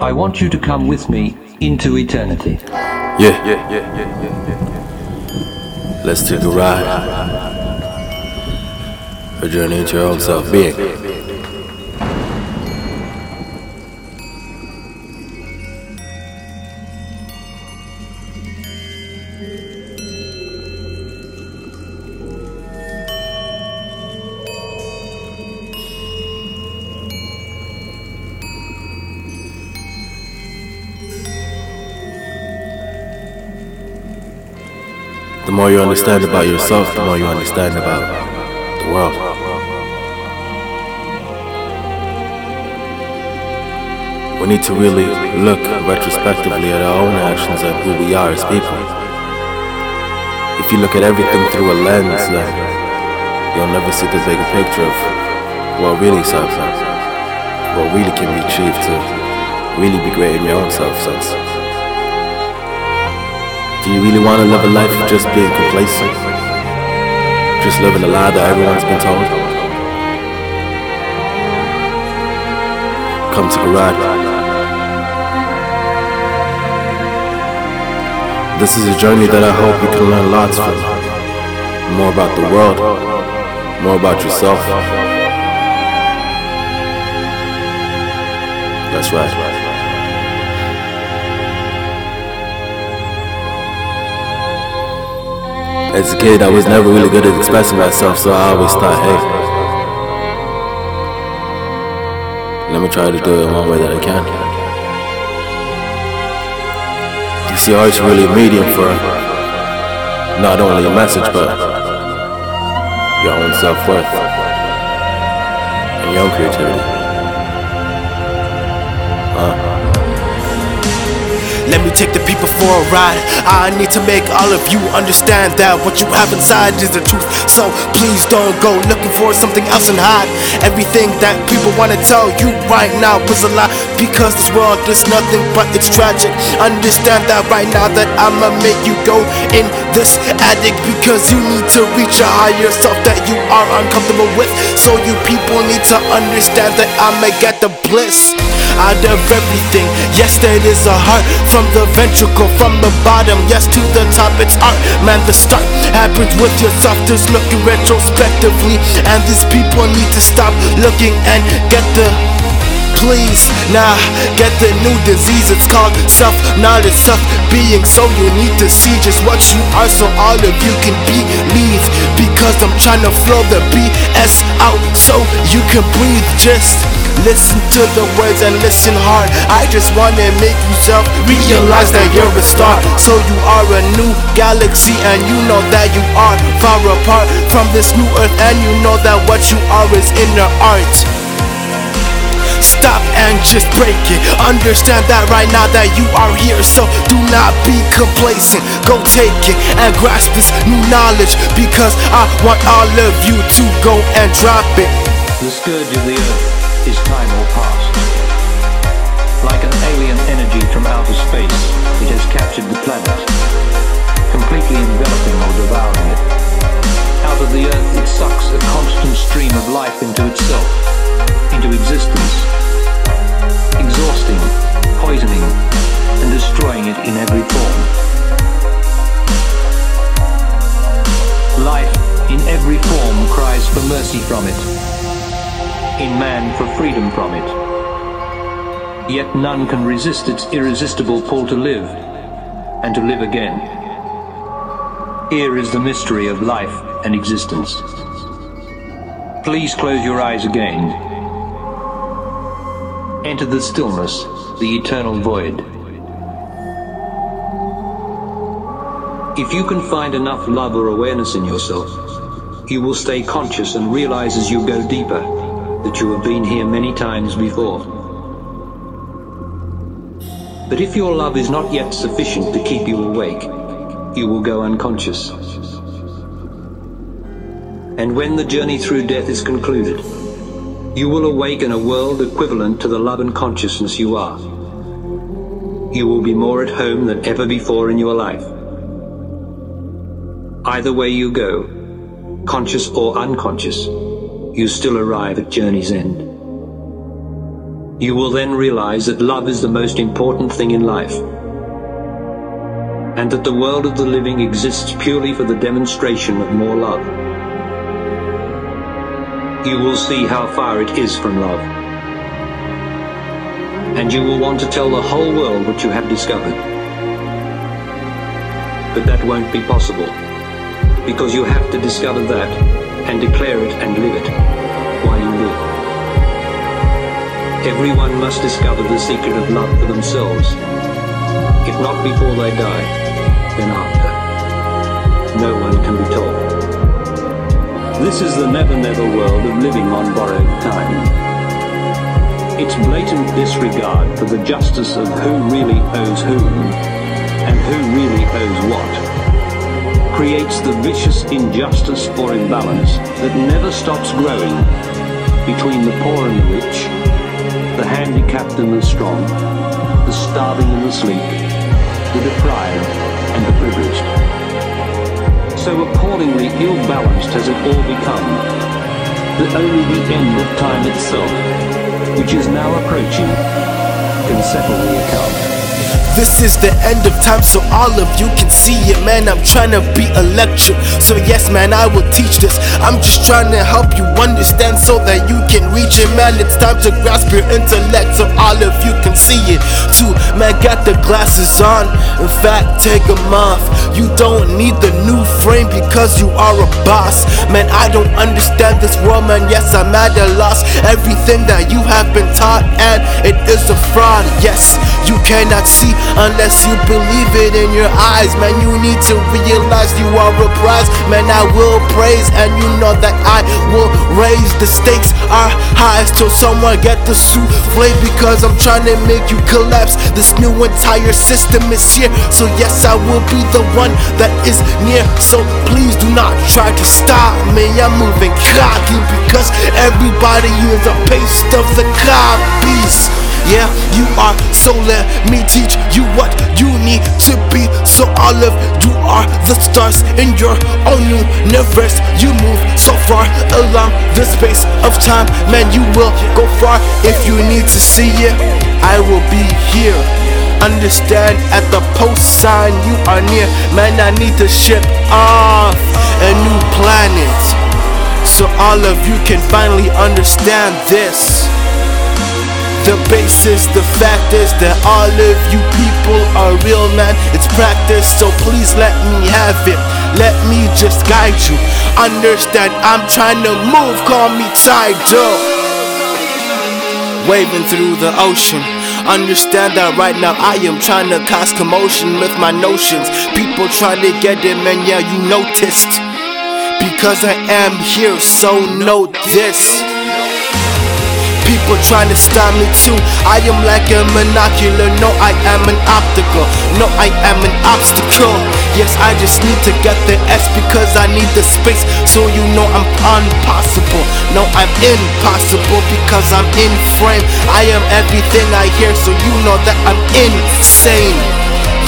I want you to come with me into eternity. Yeah, yeah, yeah, yeah, yeah, yeah. Let's take a ride. A journey into your own self being. The more you understand about yourself, the more you understand about the world. We need to really look retrospectively at our own actions and who we are as people. If you look at everything through a lens, then you'll never see the bigger picture of what really us, what really can be achieved to really be great in your own self sense. Do you really want to live a life of just being complacent? Just living a lie that everyone's been told? Come to ride. This is a journey that I hope you can learn lots from. More about the world, more about yourself. That's right. As a kid, I was never really good at expressing myself, so I always thought, hey, let me try to do it one way that I can. You see, art's really a medium for not only a message, but your own self worth and your own creativity. Uh. Let me take the people for a ride. I need to make all of you understand that what you have inside is the truth. So please don't go looking for something else and hide. Everything that people want to tell you right now is a lie. Because this world is nothing but it's tragic. Understand that right now that I'ma make you go in this attic because you need to reach a higher self that you are uncomfortable with. So you people need to understand that I'ma get the bliss out of everything. Yes, that is a heart from the ventricle, from the bottom. Yes, to the top, it's art. Man, the start happens with yourself, just looking retrospectively. And these people need to stop looking and get the please nah get the new disease it's called self knowledge self being so you need to see just what you are so all of you can believe because i'm trying to flow the bs out so you can breathe just listen to the words and listen hard i just wanna make yourself realize that you're a star so you are a new galaxy and you know that you are far apart from this new earth and you know that what you are is inner art Stop and just break it. Understand that right now that you are here, so do not be complacent. Go take it and grasp this new knowledge because I want all of you to go and drop it. Of the earth is time or past. Like an alien energy from outer space, it has captured the planet, completely enveloping or devouring it. Out of the earth, it sucks a constant stream of life into itself, into existence, exhausting, poisoning, and destroying it in every form. Life, in every form, cries for mercy from it, in man for freedom from it. Yet none can resist its irresistible pull to live, and to live again. Here is the mystery of life and existence. Please close your eyes again. Enter the stillness, the eternal void. If you can find enough love or awareness in yourself, you will stay conscious and realize as you go deeper that you have been here many times before. But if your love is not yet sufficient to keep you awake, you will go unconscious. And when the journey through death is concluded, you will awake in a world equivalent to the love and consciousness you are. You will be more at home than ever before in your life. Either way you go, conscious or unconscious, you still arrive at journey's end. You will then realize that love is the most important thing in life, and that the world of the living exists purely for the demonstration of more love. You will see how far it is from love, and you will want to tell the whole world what you have discovered. But that won't be possible, because you have to discover that and declare it and live it Everyone must discover the secret of love for themselves. If not before they die, then after. No one can be told. This is the never-never world of living on borrowed time. Its blatant disregard for the justice of who really owes whom and who really owes what creates the vicious injustice or imbalance that never stops growing between the poor and the rich, the handicapped and the strong, the starving and the sleek, the deprived and the privileged. So appallingly ill-balanced has it all become that only the end of time itself, which is now approaching, can settle the account. This is the end of time, so all of you can see it, man. I'm trying to be a lecture, so yes, man, I will teach this. I'm just trying to help you understand so that you can reach it, man. It's time to grasp your intellect, so all of you can see it. Too, man, got the glasses on. In fact, take them off. You don't need the new frame because you are a boss, man. I don't understand this world, man. Yes, I'm at a loss. Everything that you have been taught, and it is a fraud. Yes, you cannot see unless you believe it in your eyes. Man, you need to realize you are a prize. Man, I will praise, and you know that I will raise. The stakes are high till someone get the souffle because I'm trying to make you collapse. This new entire system is here, so yes, I will be the one that is near. So please do not try to stop me. I'm moving cocky because everybody is a paste of the copies. Yeah, you are, so let me teach you what you need to be. So all of you are the stars in your own universe. You move so far along the space of time, man. You will go far if you need to see it. I will be here. Understand at the post sign you are near, man. I need to ship off a new planet. So all of you can finally understand this. The basis, the fact is that all of you people are real, man. It's practice, so please let me have it. Let me just guide you. Understand, I'm trying to move, call me Tidal. Waving through the ocean. Understand that right now I am trying to cause commotion with my notions. People trying to get it, man. Yeah, you noticed. Because I am here, so this. People trying to stop me too. I am like a monocular. No, I am an optical. No, I am an obstacle. Yes, I just need to get the S because I need the space. So you know I'm impossible. No, I'm impossible because I'm in frame. I am everything I hear, so you know that I'm insane.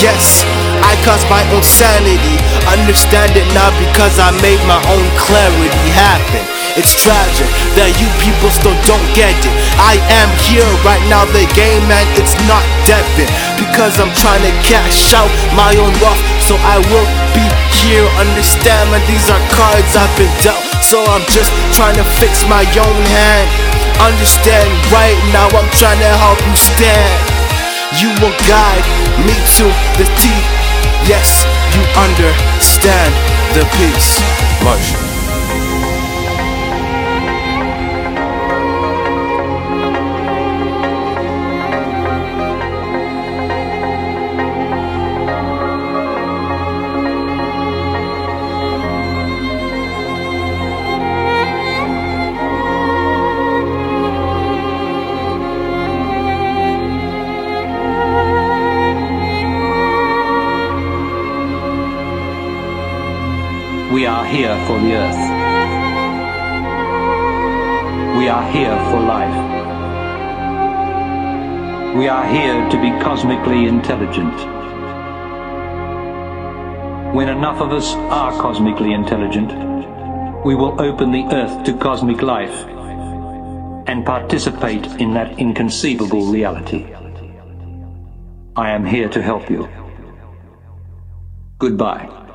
Yes, I cause my own sanity. Understand it now because I made my own clarity happen. It's tragic that you people still don't get it. I am here right now, the game, man, it's not debit. Because I'm trying to cash out my own wealth, so I will be here. Understand, man, these are cards I've been dealt. So I'm just trying to fix my own hand. Understand, right now I'm trying to help you stand. You will guide me to the T. Yes, you understand the peace. Marsh. We are here for the earth. We are here for life. We are here to be cosmically intelligent. When enough of us are cosmically intelligent, we will open the earth to cosmic life. and participate in that inconceivable reality. I am here to help you. Goodbye.